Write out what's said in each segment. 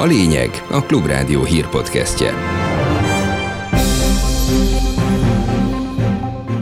A lényeg a Klubrádió hírpodcastje.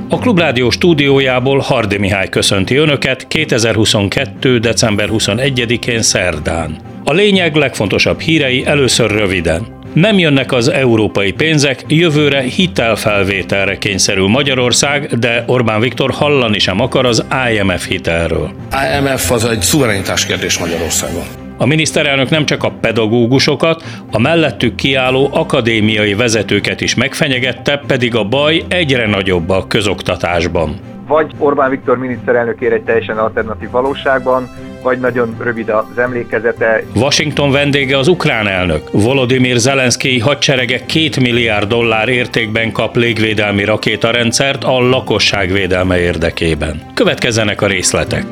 A Klubrádió stúdiójából Hardi Mihály köszönti Önöket 2022. december 21-én szerdán. A lényeg legfontosabb hírei először röviden. Nem jönnek az európai pénzek, jövőre hitelfelvételre kényszerül Magyarország, de Orbán Viktor hallani sem akar az IMF hitelről. IMF az egy szuverenitás kérdés Magyarországon. A miniszterelnök nem csak a pedagógusokat, a mellettük kiálló akadémiai vezetőket is megfenyegette, pedig a baj egyre nagyobb a közoktatásban. Vagy Orbán Viktor miniszterelnök ér egy teljesen alternatív valóságban, vagy nagyon rövid az emlékezete. Washington vendége az ukrán elnök. Volodymyr Zelenszky hadserege 2 milliárd dollár értékben kap légvédelmi rakétarendszert a lakosság védelme érdekében. Következzenek a részletek.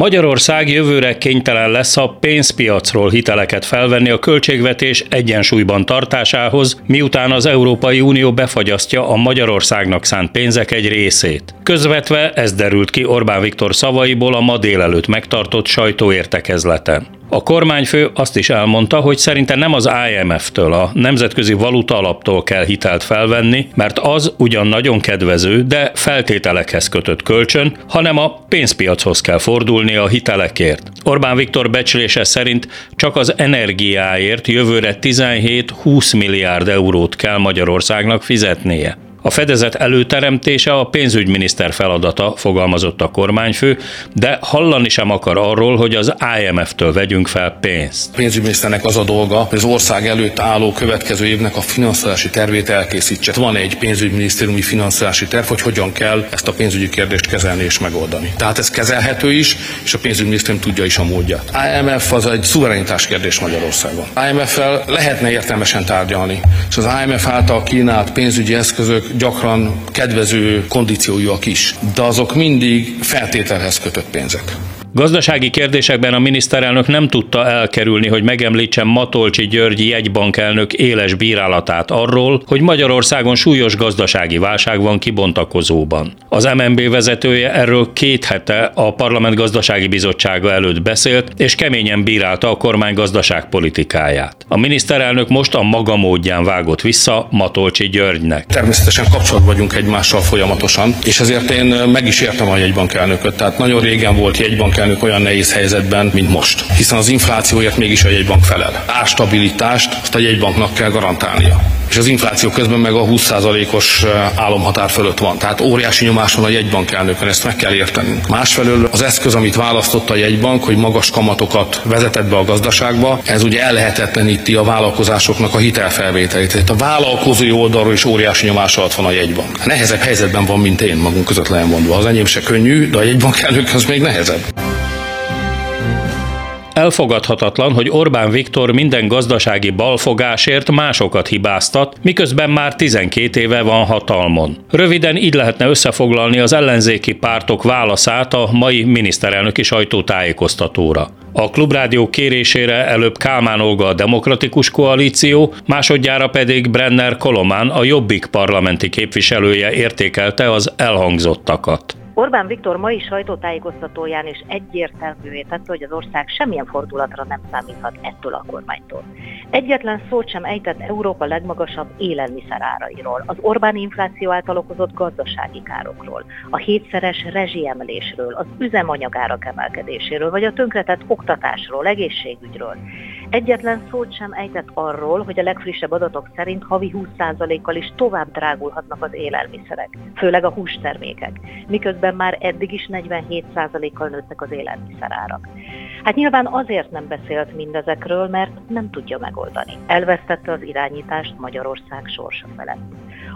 Magyarország jövőre kénytelen lesz a pénzpiacról hiteleket felvenni a költségvetés egyensúlyban tartásához, miután az Európai Unió befagyasztja a Magyarországnak szánt pénzek egy részét. Közvetve ez derült ki Orbán Viktor szavaiból a ma délelőtt megtartott sajtóértekezleten. A kormányfő azt is elmondta, hogy szerinte nem az IMF-től, a Nemzetközi Valuta Alaptól kell hitelt felvenni, mert az ugyan nagyon kedvező, de feltételekhez kötött kölcsön, hanem a pénzpiachoz kell fordulni a hitelekért. Orbán Viktor becslése szerint csak az energiáért jövőre 17-20 milliárd eurót kell Magyarországnak fizetnie. A fedezet előteremtése a pénzügyminiszter feladata, fogalmazott a kormányfő, de hallani sem akar arról, hogy az IMF-től vegyünk fel pénzt. A pénzügyminiszternek az a dolga, hogy az ország előtt álló következő évnek a finanszírozási tervét elkészítse. Van egy pénzügyminisztériumi finanszírozási terv, hogy hogyan kell ezt a pénzügyi kérdést kezelni és megoldani. Tehát ez kezelhető is, és a pénzügyminisztérium tudja is a módját. IMF az egy szuverenitás kérdés Magyarországon. IMF-fel lehetne értelmesen tárgyalni, és az IMF által kínált pénzügyi eszközök gyakran kedvező kondíciójúak is, de azok mindig feltételhez kötött pénzek. Gazdasági kérdésekben a miniszterelnök nem tudta elkerülni, hogy megemlítsen Matolcsi Györgyi jegybankelnök éles bírálatát arról, hogy Magyarországon súlyos gazdasági válság van kibontakozóban. Az MNB vezetője erről két hete a Parlament Gazdasági Bizottsága előtt beszélt, és keményen bírálta a kormány gazdaságpolitikáját. A miniszterelnök most a maga módján vágott vissza Matolcsi Györgynek. Természetesen kapcsolatban vagyunk egymással folyamatosan, és ezért én meg is értem a jegybankelnököt. Tehát nagyon régen volt jegybank bankelnök olyan nehéz helyzetben, mint most. Hiszen az inflációért mégis a jegybank felel. Árstabilitást azt a jegybanknak kell garantálnia. És az infláció közben meg a 20%-os államhatár fölött van. Tehát óriási nyomás van a jegybankelnökön, ezt meg kell értenünk. Másfelől az eszköz, amit választott a jegybank, hogy magas kamatokat vezetett be a gazdaságba, ez ugye ellehetetleníti a vállalkozásoknak a hitelfelvételét. Tehát a vállalkozói oldalról is óriási nyomás alatt van a jegybank. Nehezebb helyzetben van, mint én magunk között mondva. Az enyém se könnyű, de a jegybankelnök az még nehezebb. Elfogadhatatlan, hogy Orbán Viktor minden gazdasági balfogásért másokat hibáztat, miközben már 12 éve van hatalmon. Röviden így lehetne összefoglalni az ellenzéki pártok válaszát a mai miniszterelnöki sajtótájékoztatóra. A Klubrádió kérésére előbb Kálmán Olga a Demokratikus Koalíció, másodjára pedig Brenner Kolomán a Jobbik parlamenti képviselője értékelte az elhangzottakat. Orbán Viktor mai sajtótájékoztatóján is egyértelművé tette, hogy az ország semmilyen fordulatra nem számíthat ettől a kormánytól. Egyetlen szót sem ejtett Európa legmagasabb élelmiszerárairól, az Orbán infláció által okozott gazdasági károkról, a hétszeres rezsiemelésről, az üzemanyagárak emelkedéséről, vagy a tönkretett oktatásról, egészségügyről. Egyetlen szót sem ejtett arról, hogy a legfrissebb adatok szerint havi 20%-kal is tovább drágulhatnak az élelmiszerek, főleg a hústermékek, miközben már eddig is 47%-kal nőttek az élelmiszerárak. Hát nyilván azért nem beszélt mindezekről, mert nem tudja megoldani. Elvesztette az irányítást Magyarország sorsa felett.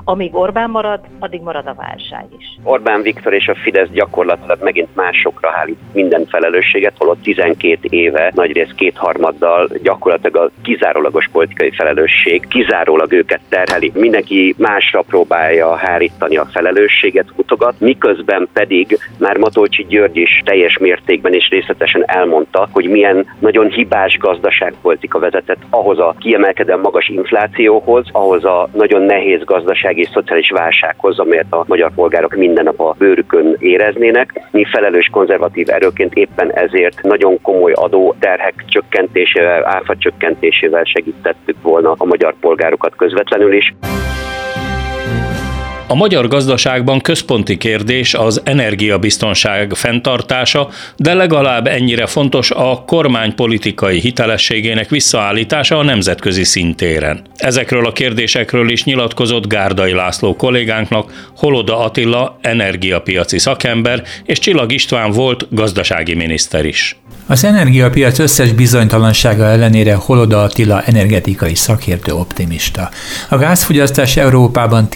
Amíg Orbán marad, addig marad a válság is. Orbán Viktor és a Fidesz gyakorlatilag megint másokra állít minden felelősséget, holott 12 éve, nagyrészt kétharmaddal gyakorlatilag a kizárólagos politikai felelősség kizárólag őket terheli. Mindenki másra próbálja hárítani a felelősséget, mutogat, miközben pedig már Matolcsi György is teljes mértékben és részletesen elmondta, megmutatta, hogy milyen nagyon hibás gazdaságpolitika vezetett ahhoz a kiemelkedően magas inflációhoz, ahhoz a nagyon nehéz gazdasági és szociális válsághoz, amelyet a magyar polgárok minden nap a bőrükön éreznének. Mi felelős konzervatív erőként éppen ezért nagyon komoly adó terhek csökkentésével, áfa csökkentésével segítettük volna a magyar polgárokat közvetlenül is. A magyar gazdaságban központi kérdés az energiabiztonság fenntartása, de legalább ennyire fontos a kormány politikai hitelességének visszaállítása a nemzetközi szintéren. Ezekről a kérdésekről is nyilatkozott Gárdai László kollégánknak Holoda Attila energiapiaci szakember és Csillag István volt gazdasági miniszter is. Az energiapiac összes bizonytalansága ellenére Holoda Attila energetikai szakértő optimista. A gázfogyasztás Európában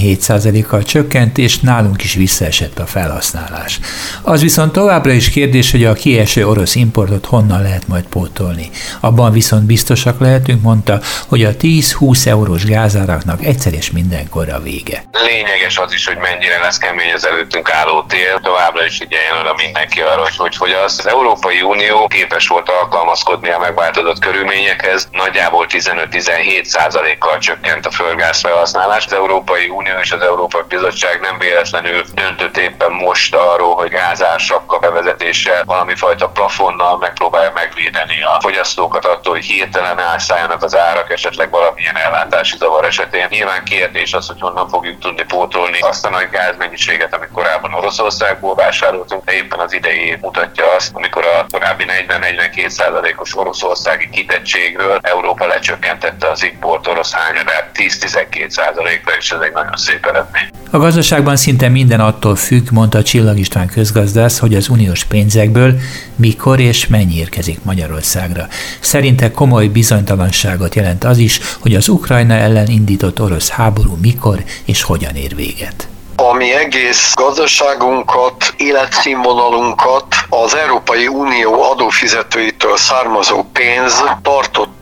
15-17%-kal csökkent, és nálunk is visszaesett a felhasználás. Az viszont továbbra is kérdés, hogy a kieső orosz importot honnan lehet majd pótolni. Abban viszont biztosak lehetünk, mondta, hogy a 10-20 eurós gázáraknak egyszer és mindenkorra vége. Lényeges az is, hogy mennyire lesz kemény az előttünk álló tél, továbbra is ügyeljen oda mindenki arra, hogy hogy. Az Európa Európai Unió képes volt alkalmazkodni a megváltozott körülményekhez, nagyjából 15-17 százalékkal csökkent a földgáz felhasználás. Az Európai Unió és az Európai Bizottság nem véletlenül döntött éppen most arról, hogy gázársakkal bevezetése valami fajta plafonnal megpróbálja megvédeni a fogyasztókat attól, hogy hirtelen elszálljanak az árak, esetleg valamilyen ellátási zavar esetén. Nyilván kérdés az, hogy honnan fogjuk tudni pótolni azt a nagy gázmennyiséget, amit korábban Oroszországból vásároltunk, de éppen az idei mutatja azt, amikor a korábbi 40-42 százalékos oroszországi kitettségről Európa lecsökkentette az import orosz hányadát 10-12 százalékra, és ez egy nagyon szép eredmény. A gazdaságban szinte minden attól függ, mondta Csillag István közgazdász, hogy az uniós pénzekből mikor és mennyi érkezik Magyarországra. Szerinte komoly bizonytalanságot jelent az is, hogy az Ukrajna ellen indított orosz háború mikor és hogyan ér véget ami egész gazdaságunkat, életszínvonalunkat az Európai Unió adófizetőitől származó pénz tartotta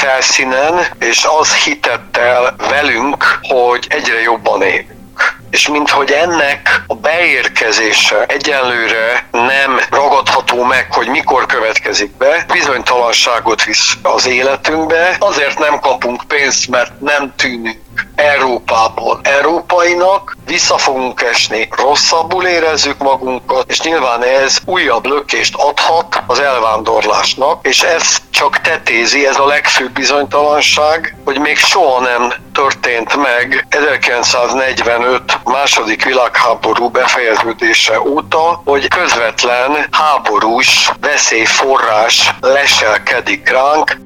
felszínen, és az hitett el velünk, hogy egyre jobban él. És minthogy ennek a beérkezése egyenlőre nem ragadható meg, hogy mikor következik be, bizonytalanságot visz az életünkbe, azért nem kapunk pénzt, mert nem tűnünk Európából európainak, vissza fogunk esni, rosszabbul érezzük magunkat, és nyilván ez újabb lökést adhat az elvándorlásnak, és ez csak tetézi, ez a legfőbb bizonytalanság, hogy még soha nem történt meg 1945 második világháború befejeződése óta, hogy közvetlen háborús veszélyforrás leselkedik ránk.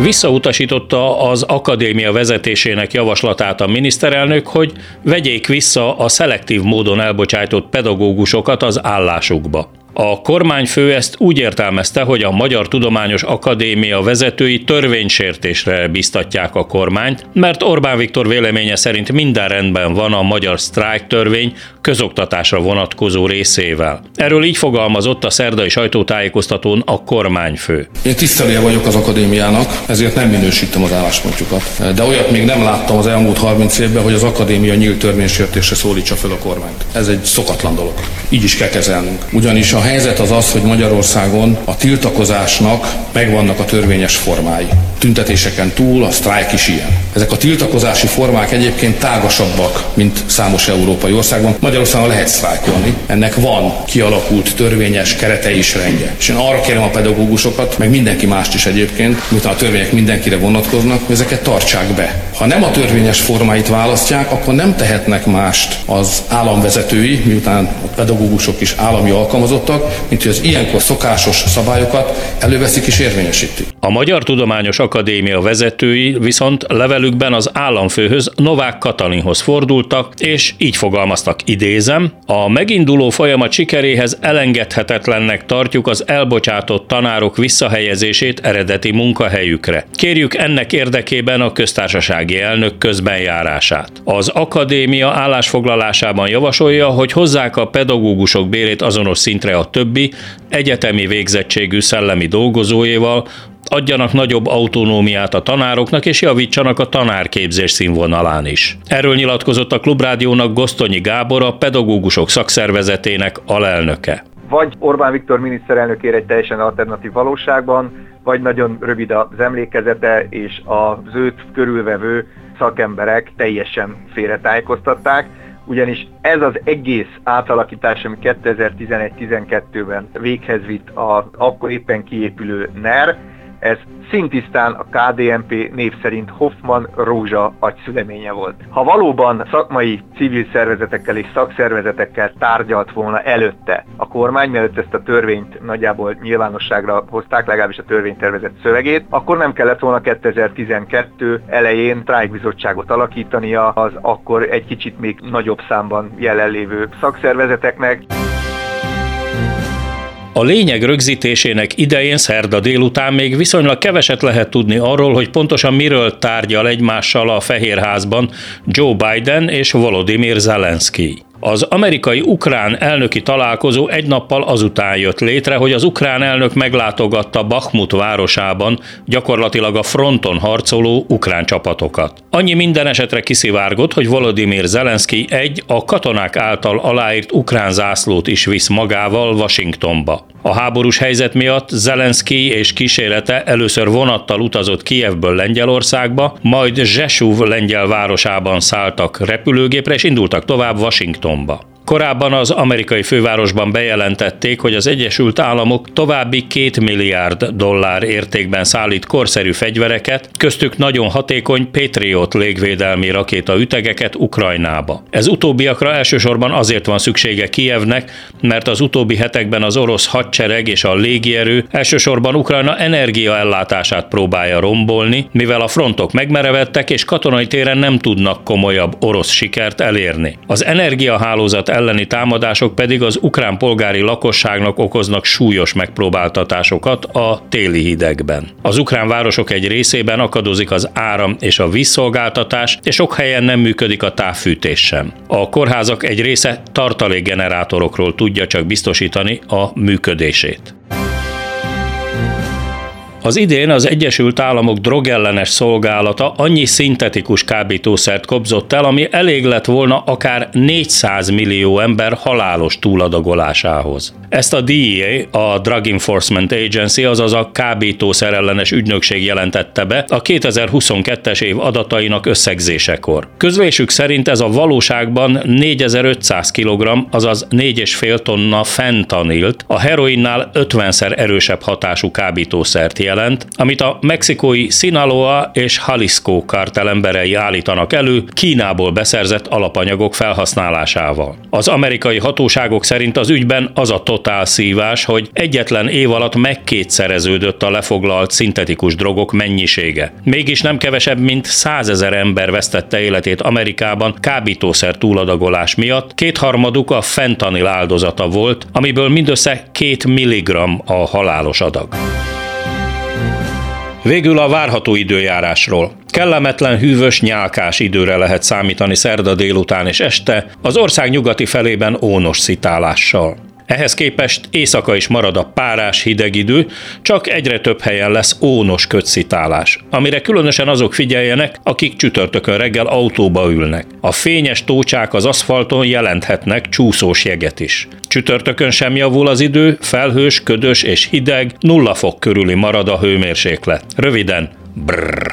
Visszautasította az akadémia vezetésének javaslatát a miniszterelnök, hogy vegyék vissza a szelektív módon elbocsájtott pedagógusokat az állásukba. A kormányfő ezt úgy értelmezte, hogy a Magyar Tudományos Akadémia vezetői törvénysértésre biztatják a kormányt, mert Orbán Viktor véleménye szerint minden rendben van a magyar sztrájk törvény közoktatásra vonatkozó részével. Erről így fogalmazott a szerdai sajtótájékoztatón a kormányfő. Én tisztelője vagyok az akadémiának, ezért nem minősítem az álláspontjukat. De olyat még nem láttam az elmúlt 30 évben, hogy az akadémia nyílt törvénysértésre szólítsa fel a kormányt. Ez egy szokatlan dolog. Így is kell kezelnünk. Ugyanis a helyzet az az, hogy Magyarországon a tiltakozásnak megvannak a törvényes formái. Tüntetéseken túl a sztrájk is ilyen. Ezek a tiltakozási formák egyébként tágasabbak, mint számos európai országban. Magyarországon lehet sztrájkolni. Ennek van kialakult törvényes kerete is rendje. És én arra kérem a pedagógusokat, meg mindenki mást is egyébként, miután a törvények mindenkire vonatkoznak, hogy ezeket tartsák be. Ha nem a törvényes formáit választják, akkor nem tehetnek mást az államvezetői, miután a pedagógusok is állami alkalmazottak, mint hogy az ilyenkor szokásos szabályokat előveszik és érvényesítik. A Magyar Tudományos Akadémia vezetői viszont levelükben az államfőhöz Novák Katalinhoz fordultak, és így fogalmaztak idézem, a meginduló folyamat sikeréhez elengedhetetlennek tartjuk az elbocsátott tanárok visszahelyezését eredeti munkahelyükre. Kérjük ennek érdekében a köztársasági elnök közbenjárását. Az akadémia állásfoglalásában javasolja, hogy hozzák a pedagógusok bérét azonos szintre a többi egyetemi végzettségű szellemi dolgozóival, adjanak nagyobb autonómiát a tanároknak, és javítsanak a tanárképzés színvonalán is. Erről nyilatkozott a Klubrádiónak Gosztonyi Gábor, a pedagógusok szakszervezetének alelnöke vagy Orbán Viktor miniszterelnök ér egy teljesen alternatív valóságban, vagy nagyon rövid az emlékezete, és az őt körülvevő szakemberek teljesen félretájékoztatták, ugyanis ez az egész átalakítás, ami 2011-12-ben véghez vitt a akkor éppen kiépülő NER, ez szintisztán a KDNP név szerint Hoffman Rózsa agyszüleménye volt. Ha valóban szakmai civil szervezetekkel és szakszervezetekkel tárgyalt volna előtte a kormány, mielőtt ezt a törvényt nagyjából nyilvánosságra hozták, legalábbis a törvénytervezett szövegét, akkor nem kellett volna 2012 elején trájkbizottságot alakítania az akkor egy kicsit még nagyobb számban jelenlévő szakszervezeteknek. A lényeg rögzítésének idején szerda délután még viszonylag keveset lehet tudni arról, hogy pontosan miről tárgyal egymással a Fehérházban Joe Biden és Volodymyr Zelensky. Az amerikai-ukrán elnöki találkozó egy nappal azután jött létre, hogy az ukrán elnök meglátogatta Bakhmut városában gyakorlatilag a fronton harcoló ukrán csapatokat. Annyi minden esetre kiszivárgott, hogy Volodymyr Zelenszky egy a katonák által aláírt ukrán zászlót is visz magával Washingtonba. A háborús helyzet miatt Zelenszky és kísérete először vonattal utazott Kijevből Lengyelországba, majd Zsesúv lengyel városában szálltak repülőgépre és indultak tovább Washingtonba. Korábban az amerikai fővárosban bejelentették, hogy az Egyesült Államok további két milliárd dollár értékben szállít korszerű fegyvereket, köztük nagyon hatékony Patriot légvédelmi rakéta ütegeket Ukrajnába. Ez utóbbiakra elsősorban azért van szüksége Kijevnek, mert az utóbbi hetekben az orosz hadsereg és a légierő elsősorban Ukrajna energiaellátását próbálja rombolni, mivel a frontok megmerevettek és katonai téren nem tudnak komolyabb orosz sikert elérni. Az energiahálózat elleni támadások pedig az ukrán polgári lakosságnak okoznak súlyos megpróbáltatásokat a téli hidegben. Az ukrán városok egy részében akadozik az áram és a vízszolgáltatás, és sok helyen nem működik a távfűtés sem. A kórházak egy része tartalékgenerátorokról tudja csak biztosítani a működését. Az idén az Egyesült Államok drogellenes szolgálata annyi szintetikus kábítószert kobzott el, ami elég lett volna akár 400 millió ember halálos túladagolásához. Ezt a DEA, a Drug Enforcement Agency, azaz a kábítószer ellenes ügynökség jelentette be a 2022-es év adatainak összegzésekor. Közlésük szerint ez a valóságban 4500 kg, azaz 4,5 tonna fentanilt, a heroinnál 50-szer erősebb hatású kábítószert jelent jelent, amit a mexikói Sinaloa és Jalisco kartel emberei állítanak elő Kínából beszerzett alapanyagok felhasználásával. Az amerikai hatóságok szerint az ügyben az a totál szívás, hogy egyetlen év alatt megkétszereződött a lefoglalt szintetikus drogok mennyisége. Mégis nem kevesebb, mint százezer ember vesztette életét Amerikában kábítószer túladagolás miatt, kétharmaduk a fentanil áldozata volt, amiből mindössze két milligram a halálos adag. Végül a várható időjárásról. Kellemetlen, hűvös, nyálkás időre lehet számítani szerda délután és este, az ország nyugati felében ónos szitálással. Ehhez képest éjszaka is marad a párás hideg idő, csak egyre több helyen lesz ónos kötszitálás, amire különösen azok figyeljenek, akik csütörtökön reggel autóba ülnek. A fényes tócsák az aszfalton jelenthetnek csúszós jeget is. Csütörtökön sem javul az idő, felhős, ködös és hideg, nulla fok körüli marad a hőmérséklet. Röviden, brrr.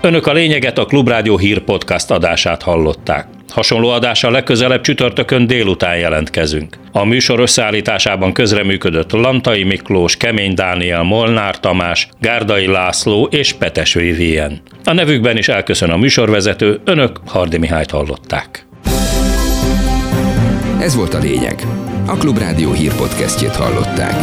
Önök a lényeget a Klubrádió hír podcast adását hallották. Hasonló adással legközelebb csütörtökön délután jelentkezünk. A műsor összeállításában közreműködött Lantai Miklós, Kemény Dániel, Molnár Tamás, Gárdai László és Petes Vivien. A nevükben is elköszön a műsorvezető, önök Hardi Mihályt hallották. Ez volt a lényeg. A Klubrádió hírpodcastjét hallották.